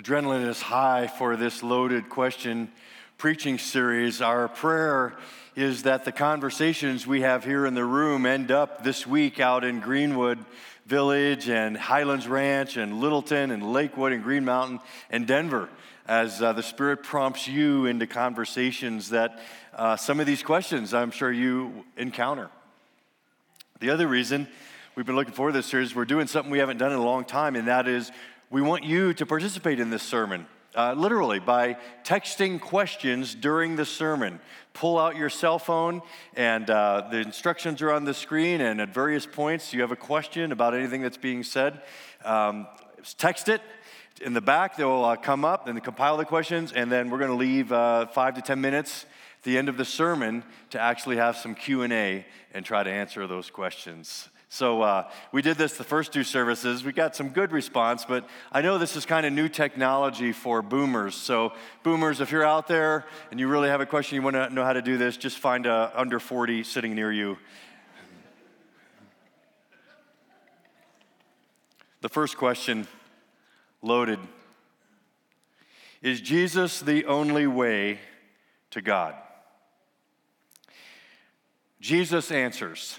adrenaline is high for this loaded question preaching series. Our prayer is that the conversations we have here in the room end up this week out in Greenwood Village and Highlands Ranch and Littleton and Lakewood and Green Mountain and Denver as uh, the Spirit prompts you into conversations that uh, some of these questions I'm sure you encounter. The other reason we've been looking forward to this series, we're doing something we haven't done in a long time, and that is we want you to participate in this sermon. Uh, literally, by texting questions during the sermon. Pull out your cell phone, and uh, the instructions are on the screen. And at various points, you have a question about anything that's being said. Um, text it. In the back, they'll uh, come up and compile the questions, and then we're going to leave uh, five to ten minutes at the end of the sermon to actually have some Q and A and try to answer those questions. So uh, we did this the first two services. We got some good response, but I know this is kind of new technology for boomers. So, boomers, if you're out there and you really have a question, you want to know how to do this, just find a under 40 sitting near you. The first question, loaded. Is Jesus the only way to God? Jesus answers.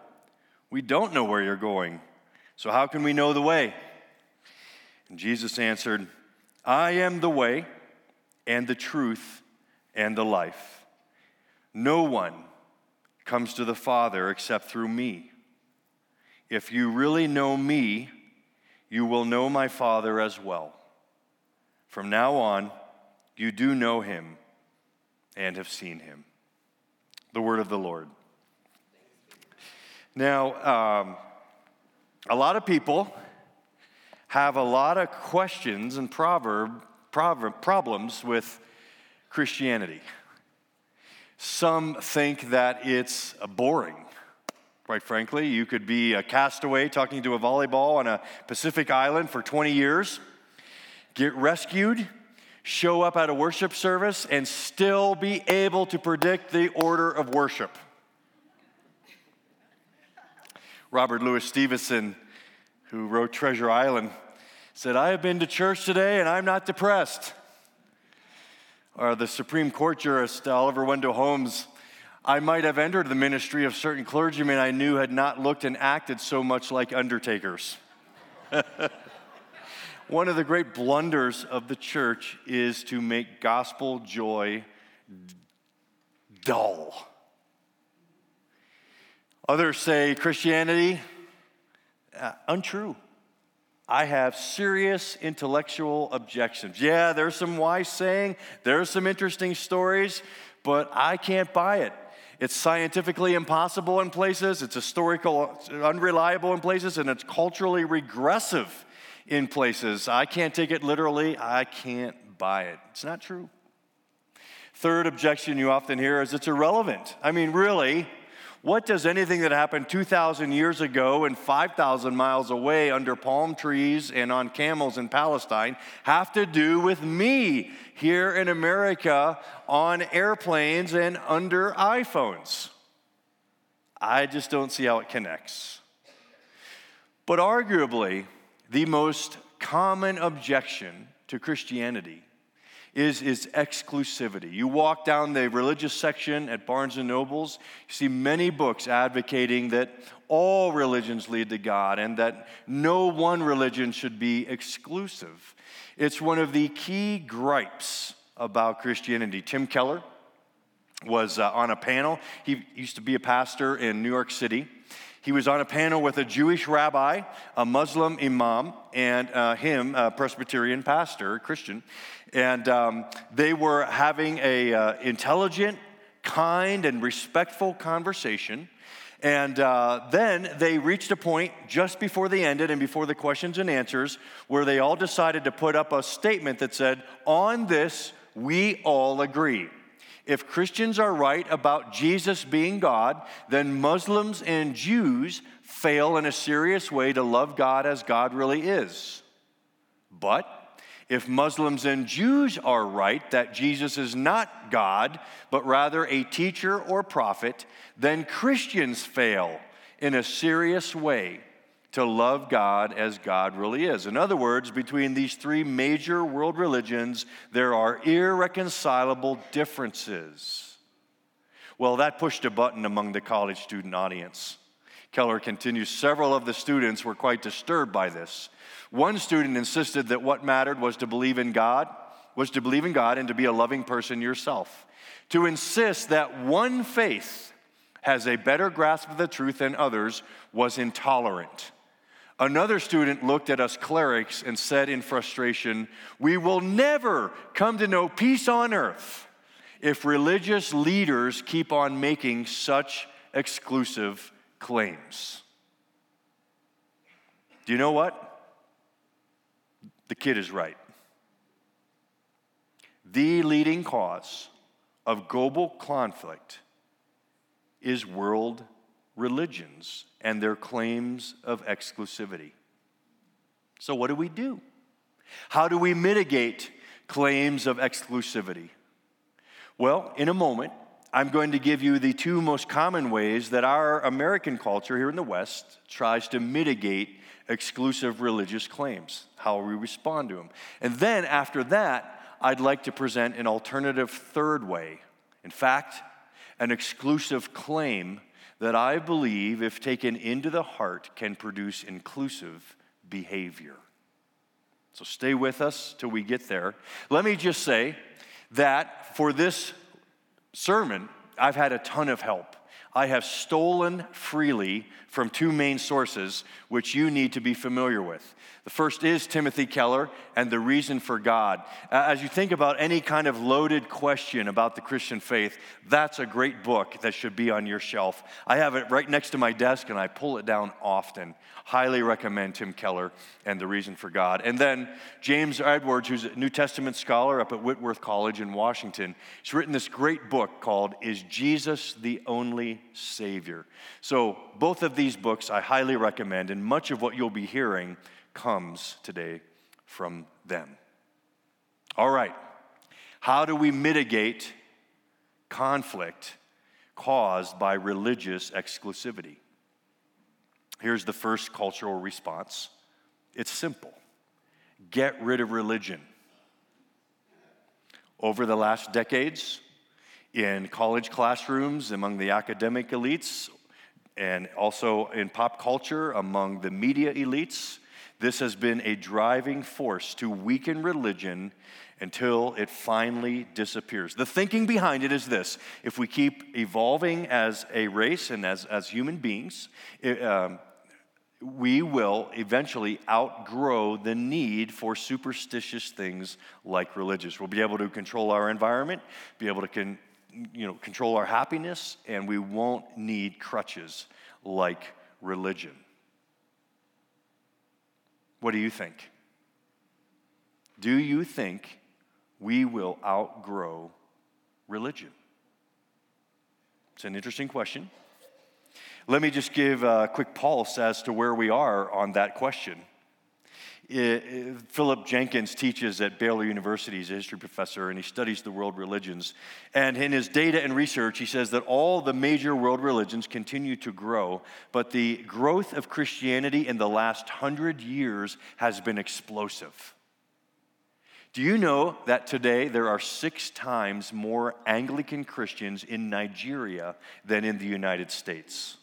we don't know where you're going, so how can we know the way? And Jesus answered, I am the way and the truth and the life. No one comes to the Father except through me. If you really know me, you will know my Father as well. From now on, you do know him and have seen him. The word of the Lord. Now, um, a lot of people have a lot of questions and proverb, proverb problems with Christianity. Some think that it's boring. Quite frankly, you could be a castaway talking to a volleyball on a Pacific island for 20 years, get rescued, show up at a worship service, and still be able to predict the order of worship. Robert Louis Stevenson, who wrote Treasure Island, said, I have been to church today and I'm not depressed. Or the Supreme Court jurist uh, Oliver Wendell Holmes, I might have entered the ministry of certain clergymen I knew had not looked and acted so much like undertakers. One of the great blunders of the church is to make gospel joy dull. Others say Christianity, uh, untrue. I have serious intellectual objections. Yeah, there's some wise saying, there's some interesting stories, but I can't buy it. It's scientifically impossible in places, it's historical unreliable in places, and it's culturally regressive in places. I can't take it literally. I can't buy it. It's not true. Third objection you often hear is it's irrelevant. I mean, really, what does anything that happened 2,000 years ago and 5,000 miles away under palm trees and on camels in Palestine have to do with me here in America on airplanes and under iPhones? I just don't see how it connects. But arguably, the most common objection to Christianity is, is exclusivity. You walk down the religious section at Barnes and Nobles, you see many books advocating that all religions lead to God and that no one religion should be exclusive. It's one of the key gripes about Christianity. Tim Keller was uh, on a panel. He used to be a pastor in New York City. He was on a panel with a Jewish rabbi, a Muslim imam, and uh, him, a Presbyterian pastor, Christian. And um, they were having a uh, intelligent, kind, and respectful conversation. And uh, then they reached a point just before they ended and before the questions and answers where they all decided to put up a statement that said, On this, we all agree. If Christians are right about Jesus being God, then Muslims and Jews fail in a serious way to love God as God really is. But if Muslims and Jews are right that Jesus is not God, but rather a teacher or prophet, then Christians fail in a serious way to love God as God really is. In other words, between these three major world religions, there are irreconcilable differences. Well, that pushed a button among the college student audience. Keller continues several of the students were quite disturbed by this. One student insisted that what mattered was to believe in God, was to believe in God and to be a loving person yourself. To insist that one faith has a better grasp of the truth than others was intolerant. Another student looked at us clerics and said in frustration, We will never come to know peace on earth if religious leaders keep on making such exclusive claims. Do you know what? the kid is right. The leading cause of global conflict is world religions and their claims of exclusivity. So, what do we do? How do we mitigate claims of exclusivity? Well, in a moment, I'm going to give you the two most common ways that our American culture here in the West tries to mitigate exclusive religious claims, how we respond to them. And then after that, I'd like to present an alternative third way. In fact, an exclusive claim that I believe, if taken into the heart, can produce inclusive behavior. So stay with us till we get there. Let me just say that for this sermon, I've had a ton of help. I have stolen freely from two main sources, which you need to be familiar with. The first is Timothy Keller and the reason for God. As you think about any kind of loaded question about the Christian faith, that's a great book that should be on your shelf. I have it right next to my desk and I pull it down often. Highly recommend Tim Keller and the reason for God. And then James Edwards, who's a New Testament scholar up at Whitworth College in Washington, he's written this great book called Is Jesus the Only Savior? So both of these books I highly recommend, and much of what you'll be hearing comes today from them. All right, how do we mitigate conflict caused by religious exclusivity? Here's the first cultural response it's simple get rid of religion. Over the last decades, in college classrooms, among the academic elites, and also in pop culture, among the media elites, this has been a driving force to weaken religion until it finally disappears. The thinking behind it is this if we keep evolving as a race and as, as human beings, it, um, we will eventually outgrow the need for superstitious things like religious. We'll be able to control our environment, be able to con, you know, control our happiness, and we won't need crutches like religion. What do you think? Do you think we will outgrow religion? It's an interesting question. Let me just give a quick pulse as to where we are on that question. Philip Jenkins teaches at Baylor University. He's a history professor and he studies the world religions. And in his data and research, he says that all the major world religions continue to grow, but the growth of Christianity in the last hundred years has been explosive. Do you know that today there are six times more Anglican Christians in Nigeria than in the United States?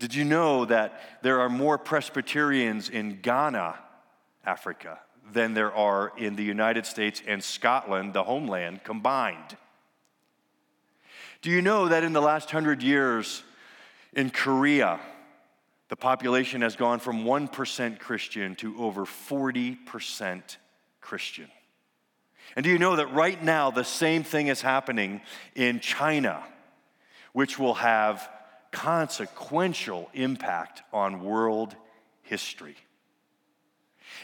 Did you know that there are more Presbyterians in Ghana, Africa, than there are in the United States and Scotland, the homeland, combined? Do you know that in the last hundred years in Korea, the population has gone from 1% Christian to over 40% Christian? And do you know that right now the same thing is happening in China, which will have consequential impact on world history.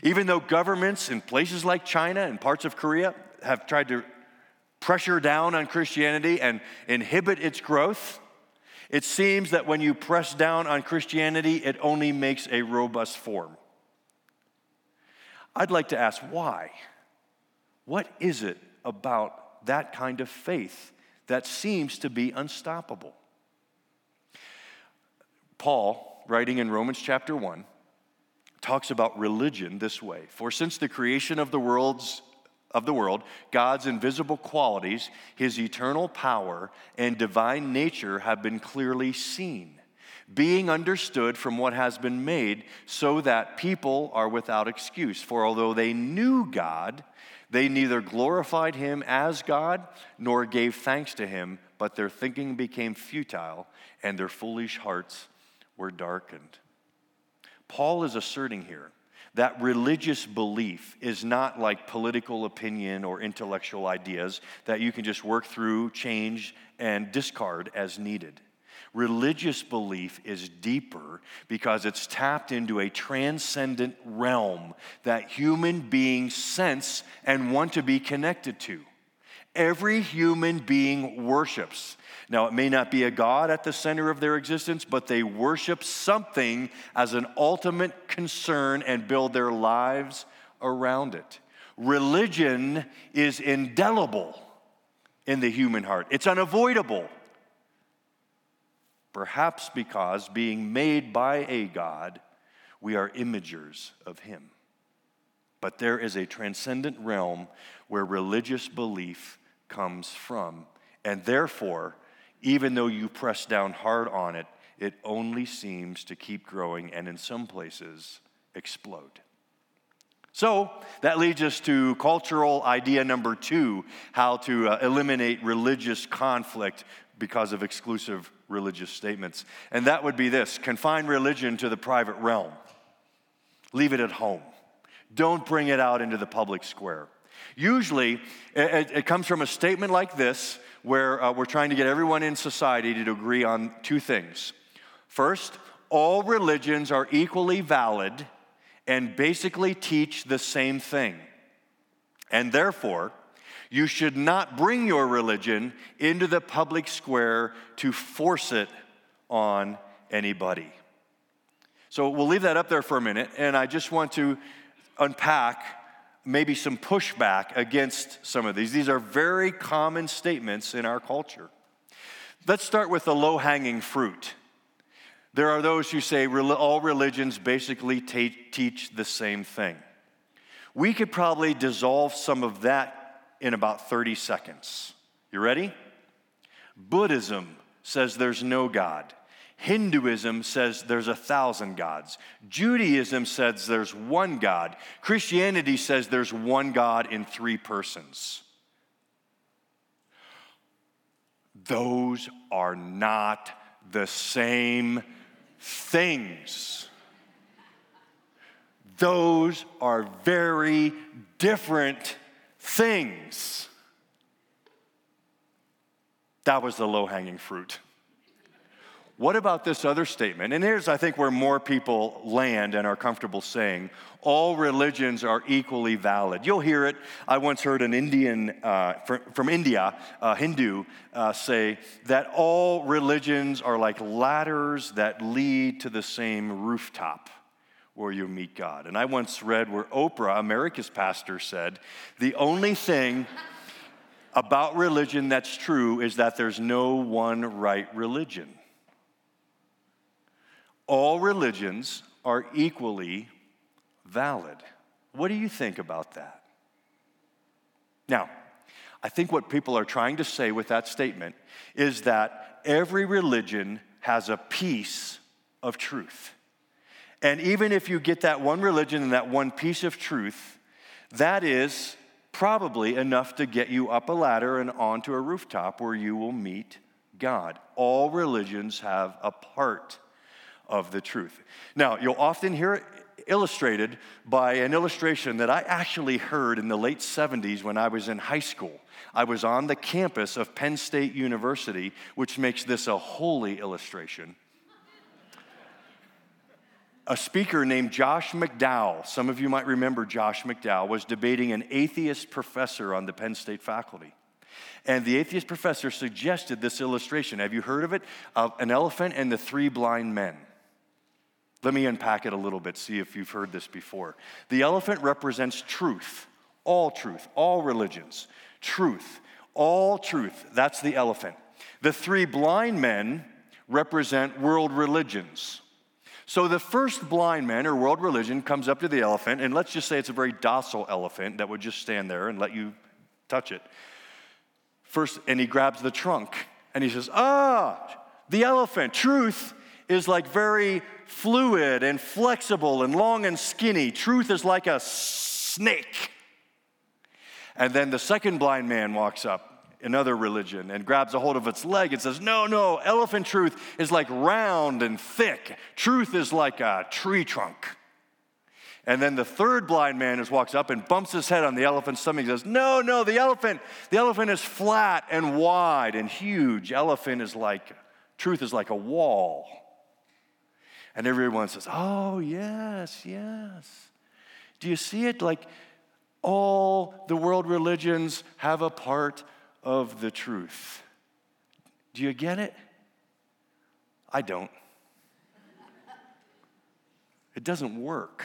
Even though governments in places like China and parts of Korea have tried to pressure down on Christianity and inhibit its growth, it seems that when you press down on Christianity, it only makes a robust form. I'd like to ask why? What is it about that kind of faith that seems to be unstoppable? Paul, writing in Romans chapter 1, talks about religion this way For since the creation of the world's of the world, God's invisible qualities, his eternal power, and divine nature have been clearly seen, being understood from what has been made, so that people are without excuse. For although they knew God, they neither glorified him as God nor gave thanks to him, but their thinking became futile and their foolish hearts were darkened. Paul is asserting here that religious belief is not like political opinion or intellectual ideas that you can just work through, change, and discard as needed. Religious belief is deeper because it's tapped into a transcendent realm that human beings sense and want to be connected to. Every human being worships. Now, it may not be a God at the center of their existence, but they worship something as an ultimate concern and build their lives around it. Religion is indelible in the human heart, it's unavoidable. Perhaps because being made by a God, we are imagers of Him. But there is a transcendent realm where religious belief comes from. And therefore, even though you press down hard on it, it only seems to keep growing and in some places explode. So that leads us to cultural idea number two how to uh, eliminate religious conflict because of exclusive religious statements. And that would be this confine religion to the private realm, leave it at home. Don't bring it out into the public square. Usually, it, it comes from a statement like this where uh, we're trying to get everyone in society to agree on two things. First, all religions are equally valid and basically teach the same thing. And therefore, you should not bring your religion into the public square to force it on anybody. So we'll leave that up there for a minute, and I just want to unpack maybe some pushback against some of these. These are very common statements in our culture. Let's start with the low hanging fruit. There are those who say all religions basically teach the same thing. We could probably dissolve some of that in about 30 seconds. You ready? Buddhism says there's no God. Hinduism says there's a thousand gods. Judaism says there's one God. Christianity says there's one God in three persons. Those are not the same things. Those are very different things. That was the low hanging fruit. What about this other statement? And here's, I think, where more people land and are comfortable saying all religions are equally valid. You'll hear it. I once heard an Indian uh, from, from, India, a Hindu, uh, say that all religions are like ladders that lead to the same rooftop where you meet God. And I once read where Oprah, America's pastor, said the only thing about religion that's true is that there's no one right religion all religions are equally valid. What do you think about that? Now, I think what people are trying to say with that statement is that every religion has a piece of truth. And even if you get that one religion and that one piece of truth, that is probably enough to get you up a ladder and onto a rooftop where you will meet God. All religions have a part of the truth. Now, you'll often hear illustrated by an illustration that I actually heard in the late 70s when I was in high school. I was on the campus of Penn State University, which makes this a holy illustration. a speaker named Josh McDowell, some of you might remember Josh McDowell, was debating an atheist professor on the Penn State faculty. And the atheist professor suggested this illustration. Have you heard of it? Of an elephant and the three blind men. Let me unpack it a little bit, see if you've heard this before. The elephant represents truth, all truth, all religions. Truth, all truth. That's the elephant. The three blind men represent world religions. So the first blind man or world religion comes up to the elephant, and let's just say it's a very docile elephant that would just stand there and let you touch it. First, and he grabs the trunk and he says, Ah, the elephant, truth is like very fluid and flexible and long and skinny. Truth is like a snake. And then the second blind man walks up, another religion, and grabs a hold of its leg and says, No, no, elephant truth is like round and thick. Truth is like a tree trunk. And then the third blind man just walks up and bumps his head on the elephant's stomach and says, No, no, the elephant, the elephant is flat and wide and huge. Elephant is like, truth is like a wall. And everyone says, Oh, yes, yes. Do you see it? Like all the world religions have a part of the truth. Do you get it? I don't. It doesn't work.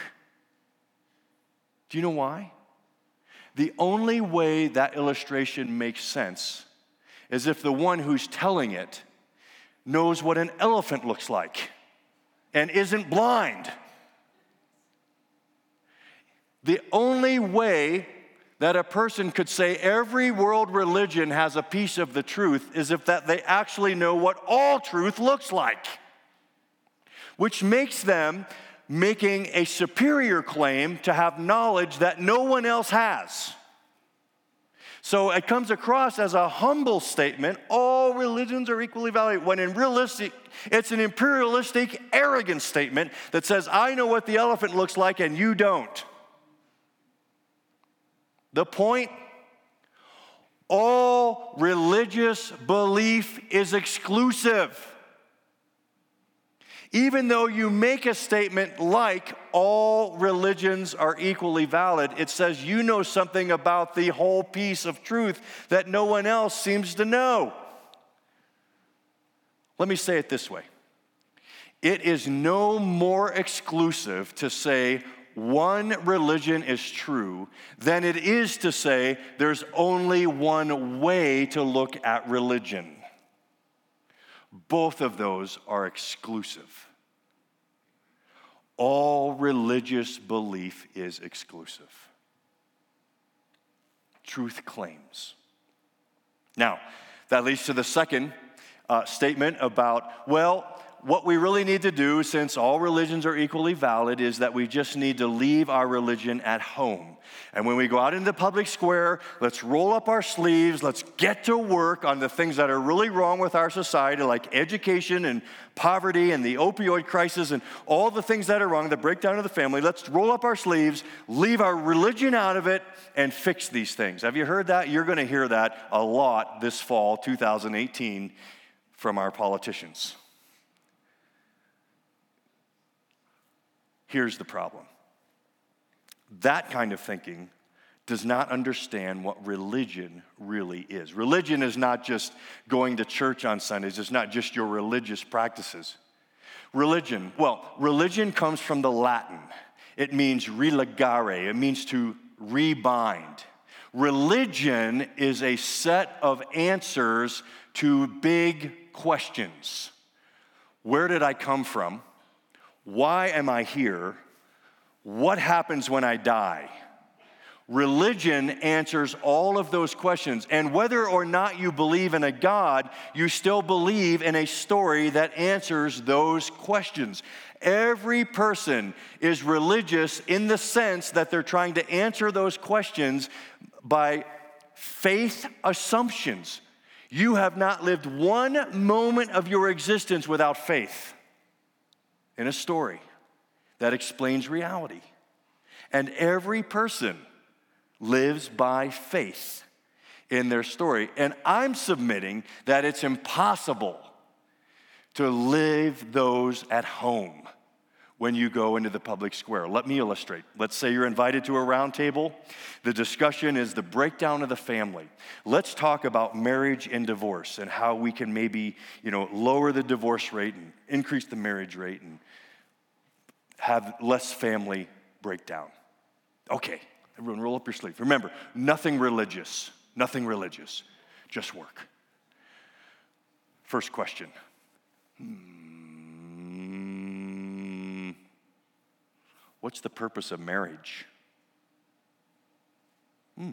Do you know why? The only way that illustration makes sense is if the one who's telling it knows what an elephant looks like and isn't blind. The only way that a person could say every world religion has a piece of the truth is if that they actually know what all truth looks like. Which makes them making a superior claim to have knowledge that no one else has. So it comes across as a humble statement all religions are equally valid, when in realistic, it's an imperialistic, arrogant statement that says, I know what the elephant looks like and you don't. The point all religious belief is exclusive. Even though you make a statement like all religions are equally valid, it says you know something about the whole piece of truth that no one else seems to know. Let me say it this way it is no more exclusive to say one religion is true than it is to say there's only one way to look at religion. Both of those are exclusive. All religious belief is exclusive. Truth claims. Now, that leads to the second uh, statement about, well, what we really need to do, since all religions are equally valid, is that we just need to leave our religion at home. And when we go out into the public square, let's roll up our sleeves, let's get to work on the things that are really wrong with our society, like education and poverty and the opioid crisis and all the things that are wrong, the breakdown of the family. Let's roll up our sleeves, leave our religion out of it, and fix these things. Have you heard that? You're going to hear that a lot this fall, 2018, from our politicians. Here's the problem that kind of thinking does not understand what religion really is. Religion is not just going to church on Sundays, it's not just your religious practices. Religion, well, religion comes from the Latin. It means religare, it means to rebind. Religion is a set of answers to big questions. Where did I come from? Why am I here? What happens when I die? Religion answers all of those questions. And whether or not you believe in a God, you still believe in a story that answers those questions. Every person is religious in the sense that they're trying to answer those questions by faith assumptions. You have not lived one moment of your existence without faith in a story that explains reality. And every person lives by faith in their story. And I'm submitting that it's impossible to live those at home when you go into the public square. Let me illustrate. Let's say you're invited to a round table. The discussion is the breakdown of the family. Let's talk about marriage and divorce and how we can maybe, you know, lower the divorce rate and increase the marriage rate and have less family breakdown. Okay, everyone roll up your sleeve. Remember, nothing religious, nothing religious, just work. First question. Hmm. What's the purpose of marriage? Hmm.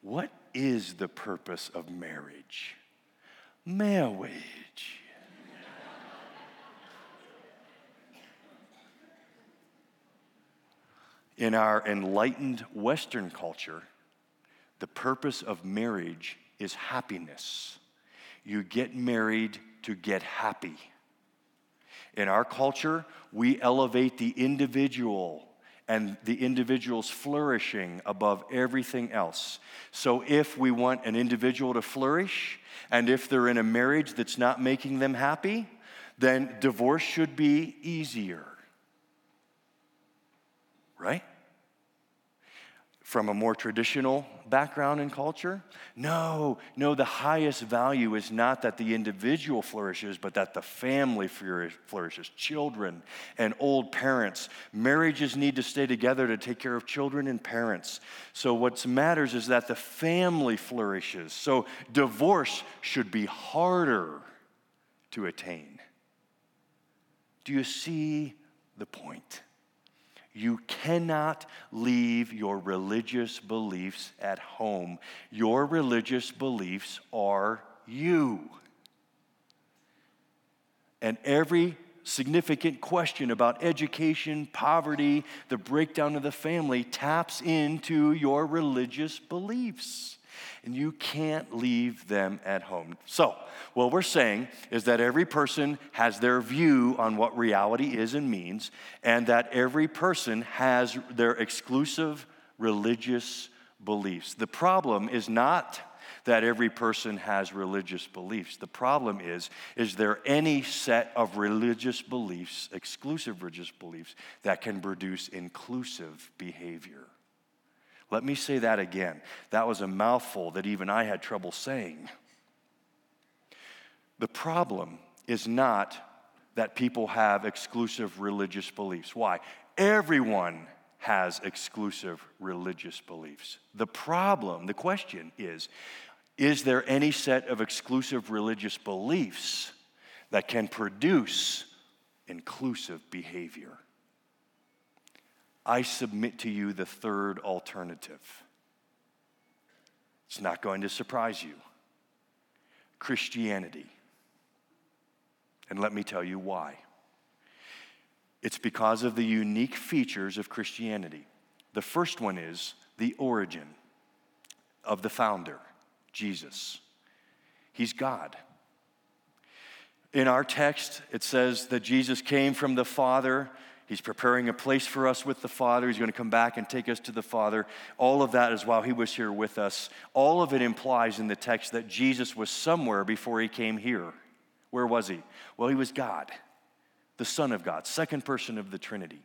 What is the purpose of marriage? Marriage. In our enlightened Western culture, the purpose of marriage is happiness. You get married to get happy. In our culture, we elevate the individual and the individual's flourishing above everything else. So, if we want an individual to flourish, and if they're in a marriage that's not making them happy, then divorce should be easier. Right? From a more traditional background and culture? No, no, the highest value is not that the individual flourishes, but that the family flourishes. Children and old parents. Marriages need to stay together to take care of children and parents. So, what matters is that the family flourishes. So, divorce should be harder to attain. Do you see the point? You cannot leave your religious beliefs at home. Your religious beliefs are you. And every significant question about education, poverty, the breakdown of the family taps into your religious beliefs and you can't leave them at home. So, what we're saying is that every person has their view on what reality is and means, and that every person has their exclusive religious beliefs. The problem is not that every person has religious beliefs. The problem is is there any set of religious beliefs, exclusive religious beliefs that can produce inclusive behavior? Let me say that again. That was a mouthful that even I had trouble saying. The problem is not that people have exclusive religious beliefs. Why? Everyone has exclusive religious beliefs. The problem, the question is is there any set of exclusive religious beliefs that can produce inclusive behavior? I submit to you the third alternative. It's not going to surprise you Christianity. And let me tell you why. It's because of the unique features of Christianity. The first one is the origin of the founder, Jesus. He's God. In our text, it says that Jesus came from the Father He's preparing a place for us with the Father. He's going to come back and take us to the Father. All of that is while He was here with us. All of it implies in the text that Jesus was somewhere before He came here. Where was He? Well, He was God, the Son of God, second person of the Trinity.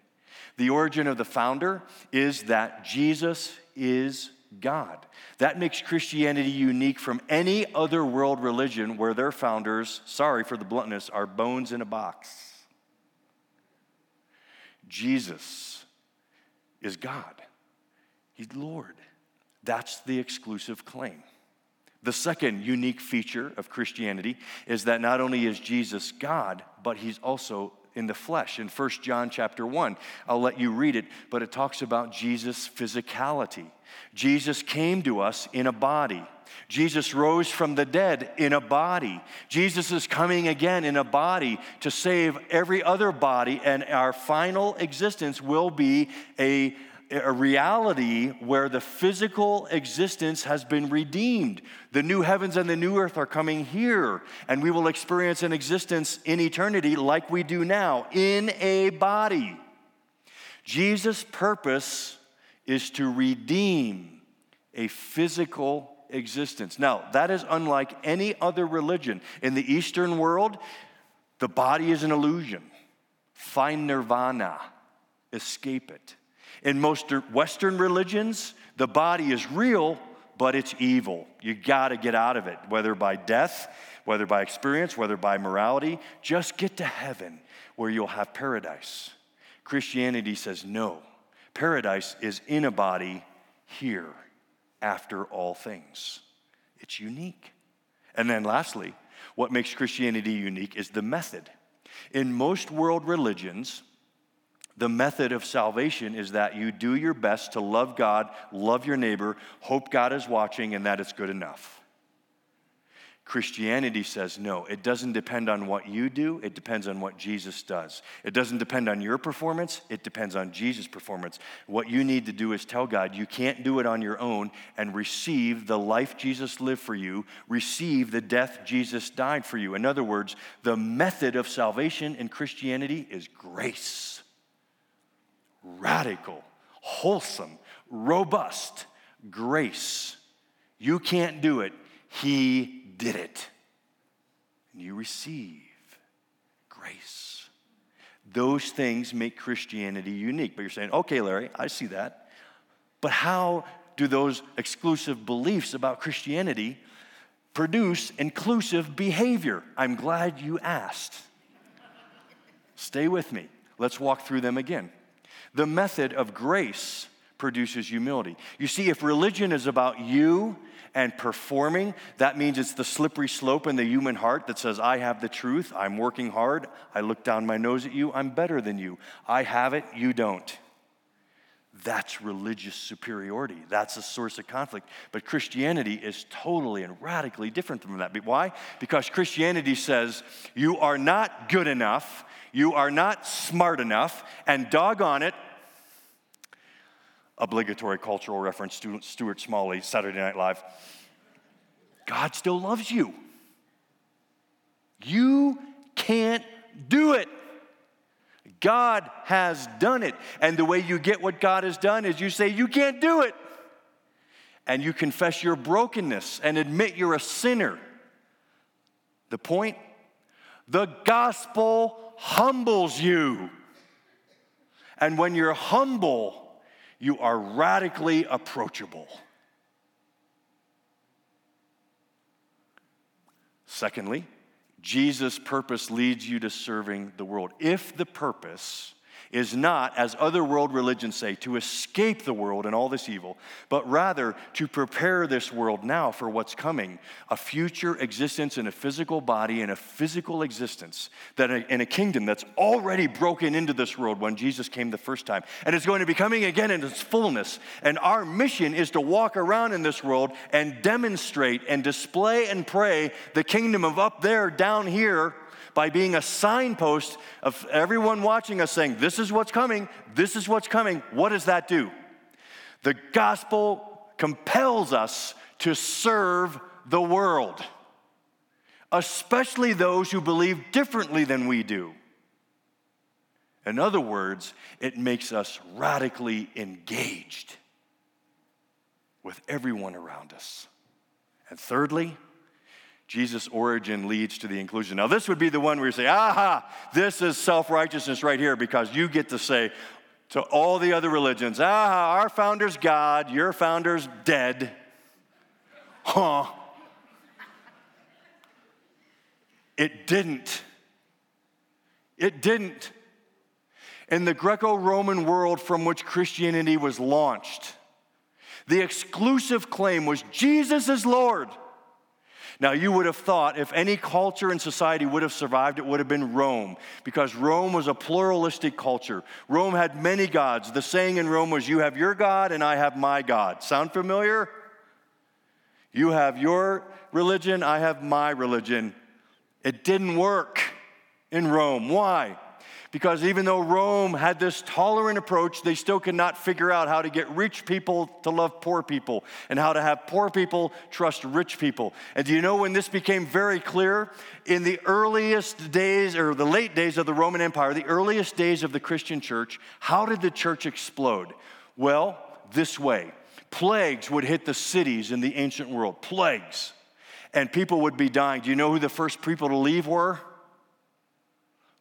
The origin of the founder is that Jesus is God. That makes Christianity unique from any other world religion where their founders, sorry for the bluntness, are bones in a box. Jesus is God, He's Lord. That's the exclusive claim. The second unique feature of Christianity is that not only is Jesus God, but He's also in the flesh. In 1 John chapter 1, I'll let you read it, but it talks about Jesus' physicality. Jesus came to us in a body. Jesus rose from the dead in a body. Jesus is coming again in a body to save every other body, and our final existence will be a, a reality where the physical existence has been redeemed. The new heavens and the new earth are coming here, and we will experience an existence in eternity like we do now in a body. Jesus' purpose is to redeem a physical existence. Now, that is unlike any other religion. In the Eastern world, the body is an illusion. Find nirvana, escape it. In most Western religions, the body is real, but it's evil. You got to get out of it, whether by death, whether by experience, whether by morality. Just get to heaven where you'll have paradise. Christianity says no. Paradise is in a body here after all things. It's unique. And then, lastly, what makes Christianity unique is the method. In most world religions, the method of salvation is that you do your best to love God, love your neighbor, hope God is watching, and that it's good enough. Christianity says no, it doesn't depend on what you do, it depends on what Jesus does. It doesn't depend on your performance, it depends on Jesus' performance. What you need to do is tell God you can't do it on your own and receive the life Jesus lived for you, receive the death Jesus died for you. In other words, the method of salvation in Christianity is grace. Radical, wholesome, robust grace. You can't do it. He did it. And you receive grace. Those things make Christianity unique. But you're saying, okay, Larry, I see that. But how do those exclusive beliefs about Christianity produce inclusive behavior? I'm glad you asked. Stay with me. Let's walk through them again. The method of grace produces humility. You see, if religion is about you and performing, that means it's the slippery slope in the human heart that says, I have the truth, I'm working hard, I look down my nose at you, I'm better than you. I have it, you don't. That's religious superiority. That's a source of conflict. But Christianity is totally and radically different from that. Why? Because Christianity says you are not good enough, you are not smart enough, and doggone it, obligatory cultural reference, Stuart Smalley, Saturday Night Live. God still loves you. You can't do it. God has done it. And the way you get what God has done is you say, You can't do it. And you confess your brokenness and admit you're a sinner. The point? The gospel humbles you. And when you're humble, you are radically approachable. Secondly, Jesus' purpose leads you to serving the world. If the purpose is not, as other world religions say, to escape the world and all this evil, but rather to prepare this world now for what's coming a future existence in a physical body, in a physical existence, that in a kingdom that's already broken into this world when Jesus came the first time. And it's going to be coming again in its fullness. And our mission is to walk around in this world and demonstrate and display and pray the kingdom of up there, down here by being a signpost of everyone watching us saying, This is what's coming, this is what's coming. What does that do? The gospel compels us to serve the world, especially those who believe differently than we do. In other words, it makes us radically engaged with everyone around us. And thirdly, Jesus' origin leads to the inclusion. Now, this would be the one where you say, aha, this is self righteousness right here because you get to say to all the other religions, aha, our founder's God, your founder's dead. Huh. It didn't. It didn't. In the Greco Roman world from which Christianity was launched, the exclusive claim was Jesus is Lord. Now, you would have thought if any culture and society would have survived, it would have been Rome, because Rome was a pluralistic culture. Rome had many gods. The saying in Rome was, You have your God, and I have my God. Sound familiar? You have your religion, I have my religion. It didn't work in Rome. Why? Because even though Rome had this tolerant approach, they still could not figure out how to get rich people to love poor people and how to have poor people trust rich people. And do you know when this became very clear? In the earliest days, or the late days of the Roman Empire, the earliest days of the Christian church, how did the church explode? Well, this way plagues would hit the cities in the ancient world, plagues, and people would be dying. Do you know who the first people to leave were?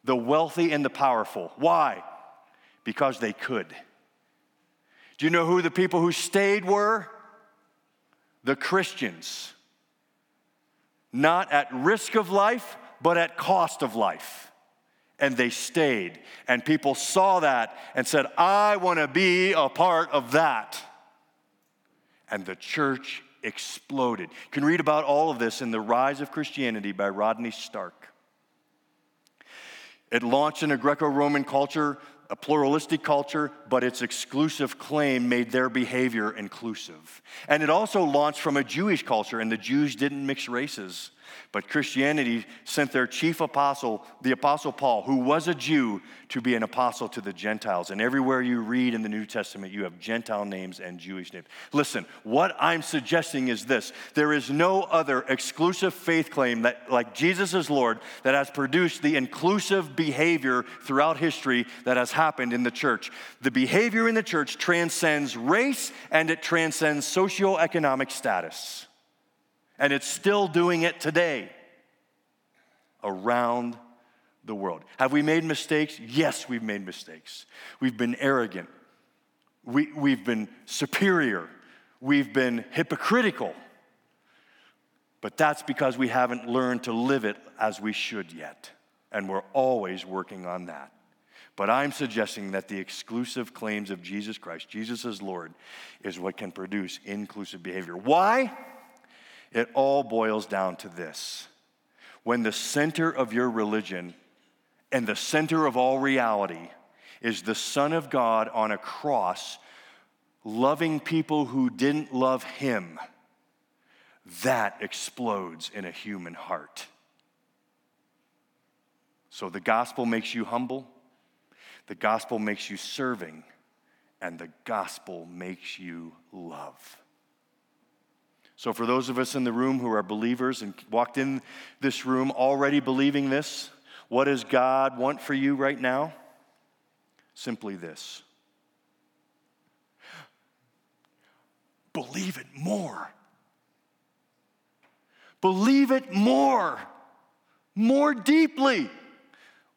The wealthy and the powerful. Why? Because they could. Do you know who the people who stayed were? The Christians. Not at risk of life, but at cost of life. And they stayed. And people saw that and said, I want to be a part of that. And the church exploded. You can read about all of this in The Rise of Christianity by Rodney Stark. It launched in a Greco Roman culture, a pluralistic culture, but its exclusive claim made their behavior inclusive. And it also launched from a Jewish culture, and the Jews didn't mix races. But Christianity sent their chief apostle, the Apostle Paul, who was a Jew, to be an apostle to the Gentiles. And everywhere you read in the New Testament, you have Gentile names and Jewish names. Listen, what I'm suggesting is this there is no other exclusive faith claim that, like Jesus is Lord, that has produced the inclusive behavior throughout history that has happened in the church. The behavior in the church transcends race and it transcends socioeconomic status. And it's still doing it today around the world. Have we made mistakes? Yes, we've made mistakes. We've been arrogant. We, we've been superior. We've been hypocritical. But that's because we haven't learned to live it as we should yet. And we're always working on that. But I'm suggesting that the exclusive claims of Jesus Christ, Jesus as Lord, is what can produce inclusive behavior. Why? It all boils down to this when the center of your religion and the center of all reality is the Son of God on a cross, loving people who didn't love him, that explodes in a human heart. So the gospel makes you humble, the gospel makes you serving, and the gospel makes you love. So, for those of us in the room who are believers and walked in this room already believing this, what does God want for you right now? Simply this believe it more. Believe it more, more deeply.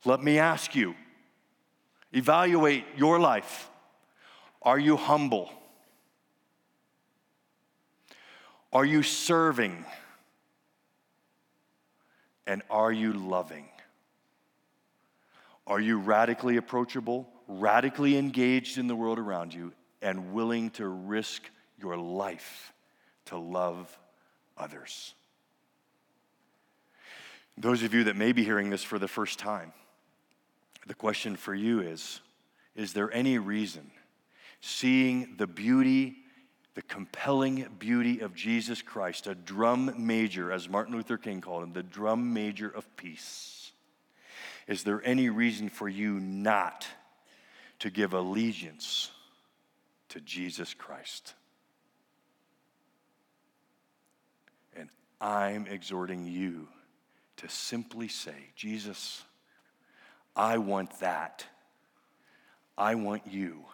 Let me ask you evaluate your life. Are you humble? Are you serving? And are you loving? Are you radically approachable, radically engaged in the world around you, and willing to risk your life to love others? Those of you that may be hearing this for the first time, the question for you is Is there any reason, seeing the beauty the compelling beauty of Jesus Christ, a drum major, as Martin Luther King called him, the drum major of peace. Is there any reason for you not to give allegiance to Jesus Christ? And I'm exhorting you to simply say, Jesus, I want that. I want you.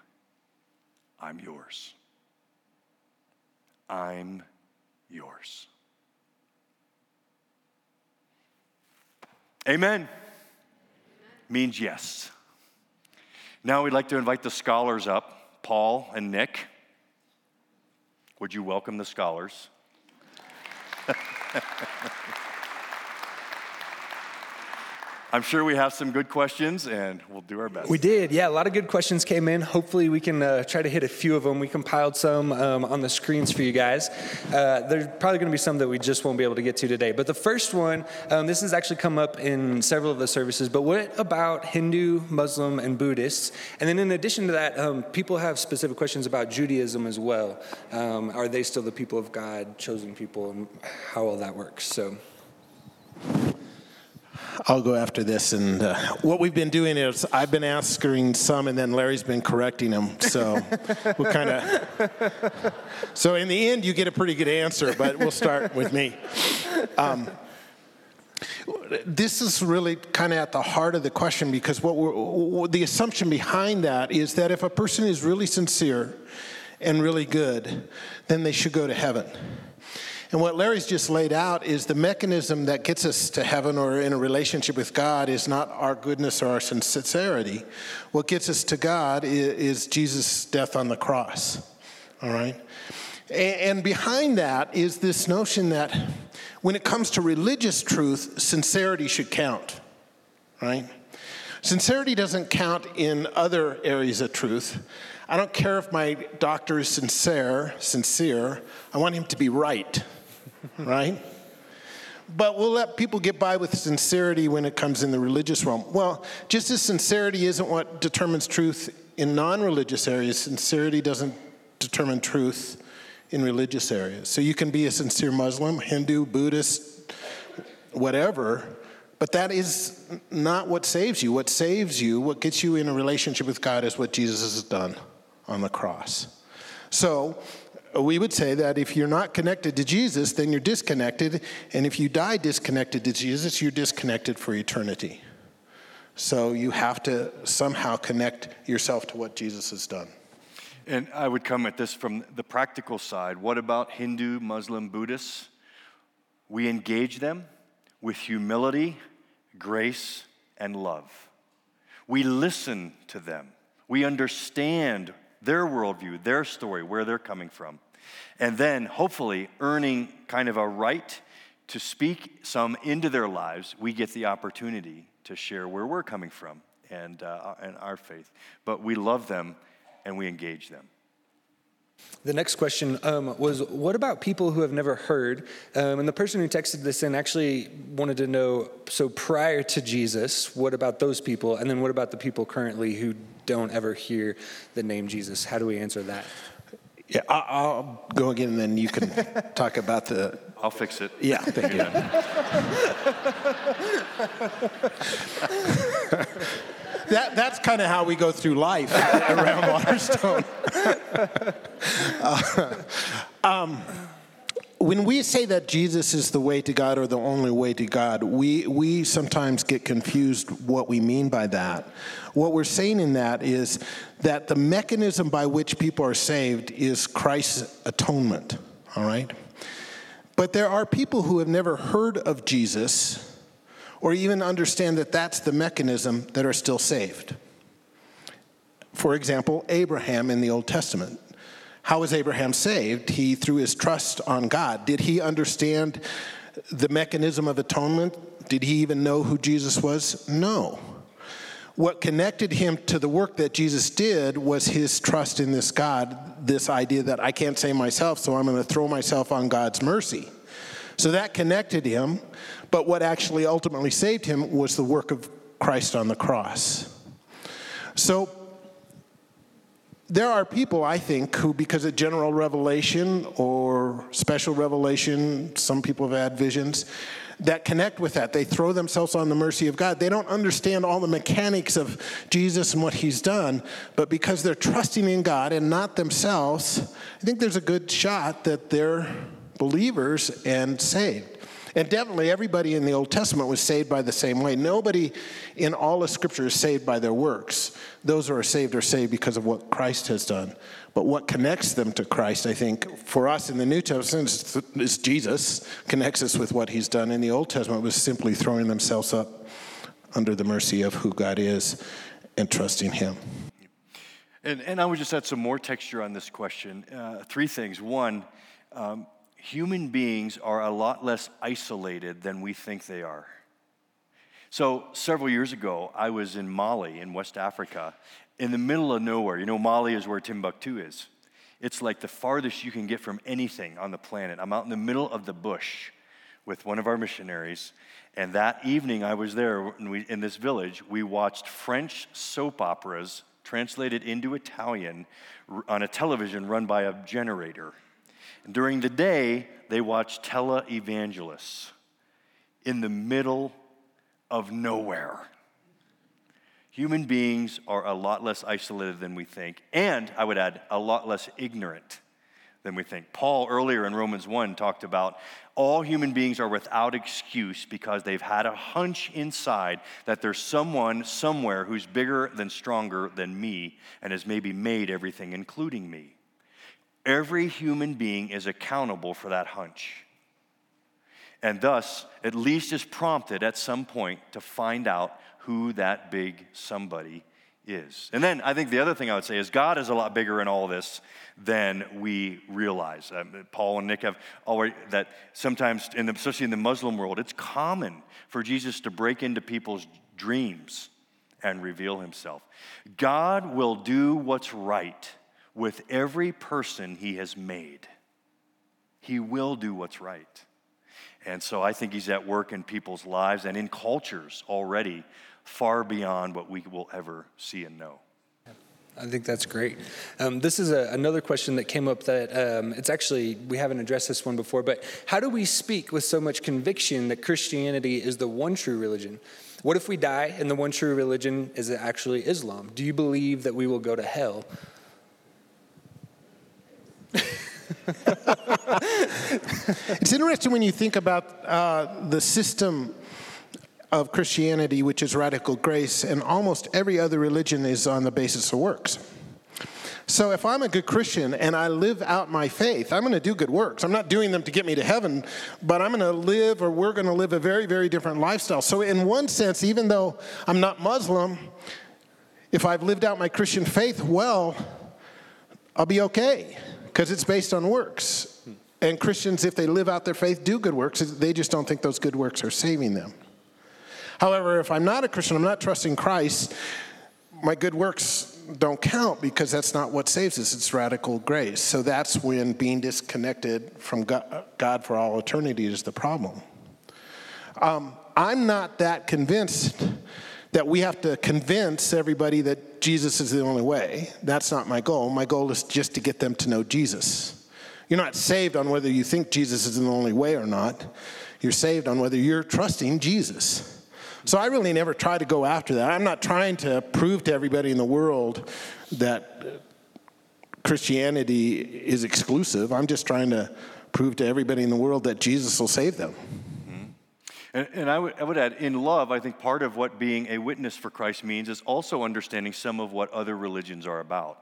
I'm yours. I'm yours. Amen. Amen. Means yes. Now we'd like to invite the scholars up, Paul and Nick. Would you welcome the scholars? I'm sure we have some good questions and we'll do our best. We did, yeah. A lot of good questions came in. Hopefully, we can uh, try to hit a few of them. We compiled some um, on the screens for you guys. Uh, there's probably going to be some that we just won't be able to get to today. But the first one, um, this has actually come up in several of the services. But what about Hindu, Muslim, and Buddhists? And then in addition to that, um, people have specific questions about Judaism as well. Um, are they still the people of God, chosen people, and how all that works? So. I'll go after this. And uh, what we've been doing is I've been asking some, and then Larry's been correcting them. So we'll kind of. So in the end, you get a pretty good answer, but we'll start with me. Um, this is really kind of at the heart of the question because what we're, the assumption behind that is that if a person is really sincere and really good, then they should go to heaven. And what Larry's just laid out is the mechanism that gets us to heaven or in a relationship with God is not our goodness or our sincerity. What gets us to God is, Jesus' death on the cross. All right? And behind that is this notion that when it comes to religious truth, sincerity should count, right? Sincerity doesn't count in other areas of truth. I don't care if my doctor is sincere, sincere. I want him to be right right? But we'll let people get by with sincerity when it comes in the religious realm. Well, just as sincerity isn't what determines truth in non religious areas, sincerity doesn't determine truth in religious areas. So you can be a sincere Muslim, Hindu, Buddhist, whatever, but that is not what saves you. What saves you, what gets you in a relationship with God, is what Jesus has done on the cross. So, we would say that if you're not connected to Jesus, then you're disconnected. And if you die disconnected to Jesus, you're disconnected for eternity. So you have to somehow connect yourself to what Jesus has done. And I would come at this from the practical side. What about Hindu, Muslim, Buddhists? We engage them with humility, grace, and love. We listen to them. We understand their worldview, their story, where they're coming from. And then, hopefully, earning kind of a right to speak some into their lives, we get the opportunity to share where we're coming from and, uh, and our faith. But we love them and we engage them. The next question um, was What about people who have never heard? Um, and the person who texted this in actually wanted to know so prior to Jesus, what about those people? And then what about the people currently who don't ever hear the name Jesus? How do we answer that? Yeah, I'll go again, and then you can talk about the. I'll fix it. Yeah, thank you. that, that's kind of how we go through life around Waterstone. uh, um, when we say that Jesus is the way to God or the only way to God, we, we sometimes get confused what we mean by that. What we're saying in that is that the mechanism by which people are saved is Christ's atonement, all right? But there are people who have never heard of Jesus or even understand that that's the mechanism that are still saved. For example, Abraham in the Old Testament. How was Abraham saved? He threw his trust on God. Did he understand the mechanism of atonement? Did he even know who Jesus was? No. What connected him to the work that Jesus did was his trust in this God, this idea that I can't save myself, so I'm going to throw myself on God's mercy. So that connected him, but what actually ultimately saved him was the work of Christ on the cross. So there are people, I think, who, because of general revelation or special revelation, some people have had visions, that connect with that. They throw themselves on the mercy of God. They don't understand all the mechanics of Jesus and what he's done, but because they're trusting in God and not themselves, I think there's a good shot that they're believers and saved. And definitely everybody in the Old Testament was saved by the same way. Nobody in all of Scripture is saved by their works. Those who are saved are saved because of what Christ has done. But what connects them to Christ, I think, for us in the New Testament is Jesus, connects us with what he's done. In the Old Testament was simply throwing themselves up under the mercy of who God is and trusting him. And, and I would just add some more texture on this question. Uh, three things. One, um, human beings are a lot less isolated than we think they are. So, several years ago, I was in Mali in West Africa, in the middle of nowhere. You know, Mali is where Timbuktu is. It's like the farthest you can get from anything on the planet. I'm out in the middle of the bush with one of our missionaries. And that evening, I was there and we, in this village. We watched French soap operas translated into Italian on a television run by a generator. And During the day, they watch televangelists in the middle of nowhere. Human beings are a lot less isolated than we think, and I would add, a lot less ignorant than we think. Paul earlier in Romans 1 talked about all human beings are without excuse because they've had a hunch inside that there's someone somewhere who's bigger than stronger than me and has maybe made everything, including me. Every human being is accountable for that hunch. And thus, at least is prompted at some point to find out who that big somebody is. And then I think the other thing I would say is God is a lot bigger in all this than we realize. Um, Paul and Nick have already that sometimes, in the, especially in the Muslim world, it's common for Jesus to break into people's dreams and reveal himself. God will do what's right with every person he has made. He will do what's right. And so I think he's at work in people's lives and in cultures already far beyond what we will ever see and know. I think that's great. Um, this is a, another question that came up that um, it's actually, we haven't addressed this one before, but how do we speak with so much conviction that Christianity is the one true religion? What if we die and the one true religion is actually Islam? Do you believe that we will go to hell? it's interesting when you think about uh, the system of Christianity, which is radical grace, and almost every other religion is on the basis of works. So if I'm a good Christian and I live out my faith, I'm going to do good works. I'm not doing them to get me to heaven, but I'm going to live or we're going to live a very, very different lifestyle. So, in one sense, even though I'm not Muslim, if I've lived out my Christian faith well, I'll be okay because it's based on works. And Christians, if they live out their faith, do good works. They just don't think those good works are saving them. However, if I'm not a Christian, I'm not trusting Christ, my good works don't count because that's not what saves us. It's radical grace. So that's when being disconnected from God for all eternity is the problem. Um, I'm not that convinced that we have to convince everybody that Jesus is the only way. That's not my goal. My goal is just to get them to know Jesus. You're not saved on whether you think Jesus is the only way or not. You're saved on whether you're trusting Jesus. So I really never try to go after that. I'm not trying to prove to everybody in the world that Christianity is exclusive. I'm just trying to prove to everybody in the world that Jesus will save them. Mm-hmm. And, and I, would, I would add, in love, I think part of what being a witness for Christ means is also understanding some of what other religions are about.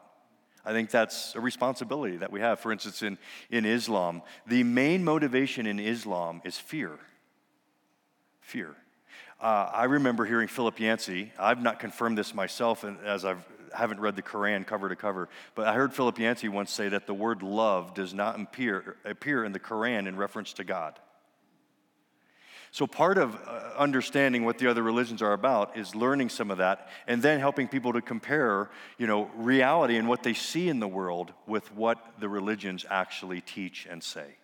I think that's a responsibility that we have. For instance, in, in Islam, the main motivation in Islam is fear. Fear. Uh, I remember hearing Philip Yancey. I've not confirmed this myself as I haven't read the Quran cover to cover, but I heard Philip Yancey once say that the word love does not appear, appear in the Quran in reference to God. So, part of uh, understanding what the other religions are about is learning some of that and then helping people to compare, you know, reality and what they see in the world with what the religions actually teach and say.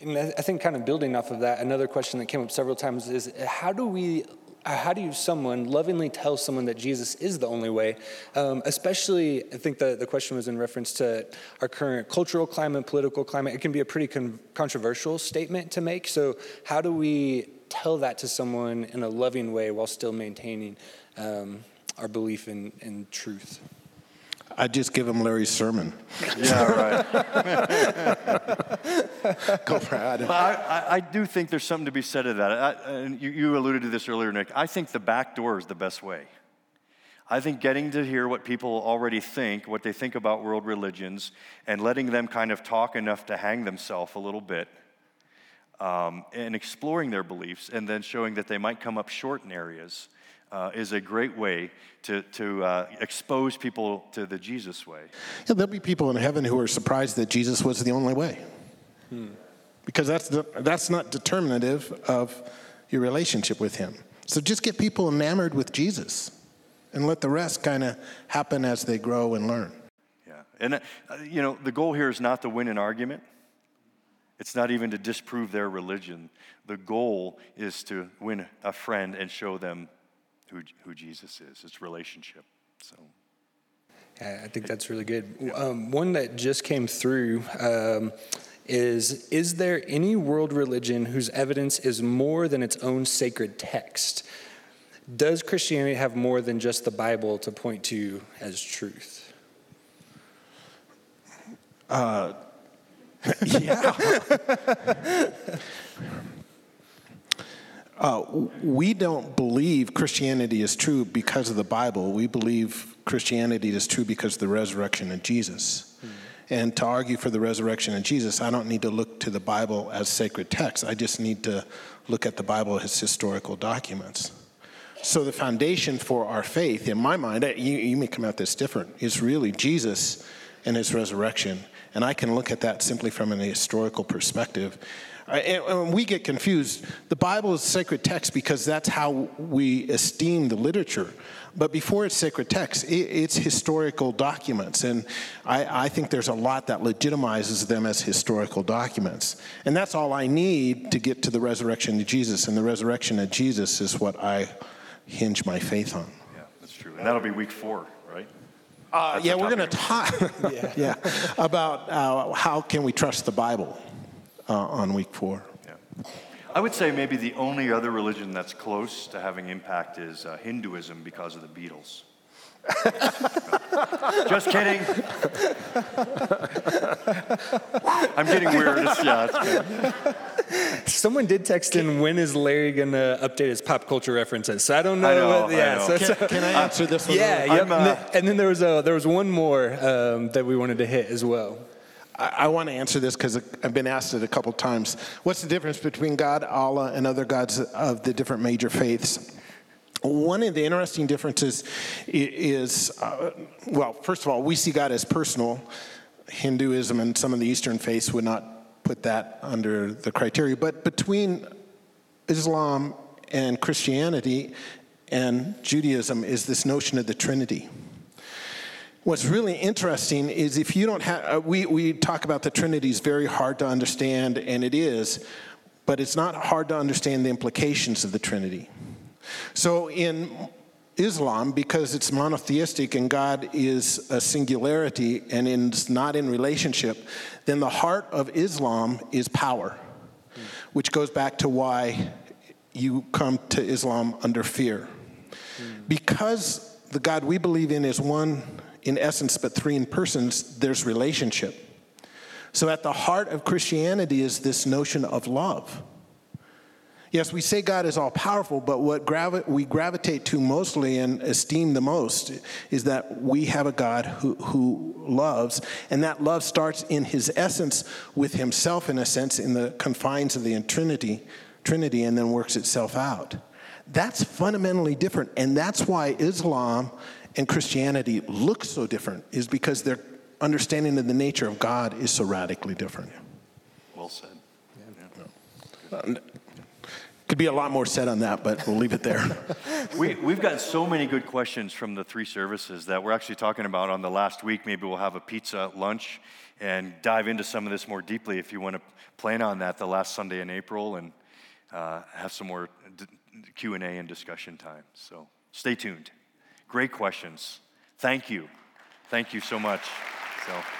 And I think, kind of building off of that, another question that came up several times is how do we how do you someone lovingly tell someone that Jesus is the only way? Um, especially, I think the, the question was in reference to our current cultural climate, political climate. It can be a pretty con- controversial statement to make. So, how do we tell that to someone in a loving way while still maintaining um, our belief in, in truth? I just give him Larry's sermon. Yeah, right. Go for Adam. I, I, do think there's something to be said of that. I, and you, you alluded to this earlier, Nick. I think the back door is the best way. I think getting to hear what people already think, what they think about world religions, and letting them kind of talk enough to hang themselves a little bit, um, and exploring their beliefs, and then showing that they might come up short in areas uh, is a great way to, to uh, expose people to the Jesus way. Yeah, there'll be people in heaven who are surprised that Jesus was the only way. Hmm. Because that's, the, that's not determinative of your relationship with Him. So just get people enamored with Jesus and let the rest kind of happen as they grow and learn. Yeah. And, uh, you know, the goal here is not to win an argument. It's not even to disprove their religion. The goal is to win a friend and show them who, who Jesus is, it's relationship. So. I think that's really good. Um, one that just came through um, is Is there any world religion whose evidence is more than its own sacred text? Does Christianity have more than just the Bible to point to as truth? Uh, yeah. uh, we don't believe Christianity is true because of the Bible. We believe Christianity is true because of the resurrection of Jesus. Mm. And to argue for the resurrection of Jesus, I don't need to look to the Bible as sacred text. I just need to look at the Bible as historical documents. So the foundation for our faith, in my mind, you, you may come out this different, is really Jesus and his resurrection. And I can look at that simply from an historical perspective. And we get confused. The Bible is sacred text because that's how we esteem the literature. But before it's sacred text, it's historical documents. And I, I think there's a lot that legitimizes them as historical documents. And that's all I need to get to the resurrection of Jesus. And the resurrection of Jesus is what I hinge my faith on. Yeah, that's true. And that'll be week four, right? Uh, yeah, we're going to talk yeah. yeah, about uh, how can we trust the Bible uh, on week four. Yeah. I would say maybe the only other religion that's close to having impact is uh, Hinduism because of the Beatles. Just kidding. I'm getting weird. Yeah, Someone did text in, when is Larry going to update his pop culture references? So I don't know. I know, what, yeah, I know. So, can, can, I answer this one? Yeah, yep. uh, and then there was, a, there was one more um, that we wanted to hit as well. I, I want to answer this because I've been asked it a couple times. What's the difference between God, Allah, and other gods of the different major faiths? One of the interesting differences is, uh, well, first of all, we see God as personal. Hinduism and some of the Eastern faiths would not put that under the criteria. But between Islam and Christianity and Judaism is this notion of the Trinity. What's really interesting is if you don't have, uh, we, we talk about the Trinity is very hard to understand, and it is, but it's not hard to understand the implications of the Trinity. So in Islam, because it's monotheistic and God is a singularity and is not in relationship, then the heart of Islam is power, which goes back to why you come to Islam under fear. Because the God we believe in is one in essence, but three in persons, there's relationship. So at the heart of Christianity is this notion of love. Yes, we say God is all powerful, but what gravi- we gravitate to mostly and esteem the most is that we have a God who, who loves, and that love starts in his essence with himself, in a sense, in the confines of the Trinity, Trinity, and then works itself out. That's fundamentally different, and that's why Islam and Christianity look so different, is because their understanding of the nature of God is so radically different. Well said. Yeah. Yeah. Could be a lot more said on that, but we'll leave it there. we, we've got so many good questions from the three services that we're actually talking about on the last week. Maybe we'll have a pizza lunch and dive into some of this more deeply if you want to plan on that the last Sunday in April and uh, have some more d- Q&A and discussion time. So stay tuned. Great questions. Thank you. Thank you so much. So.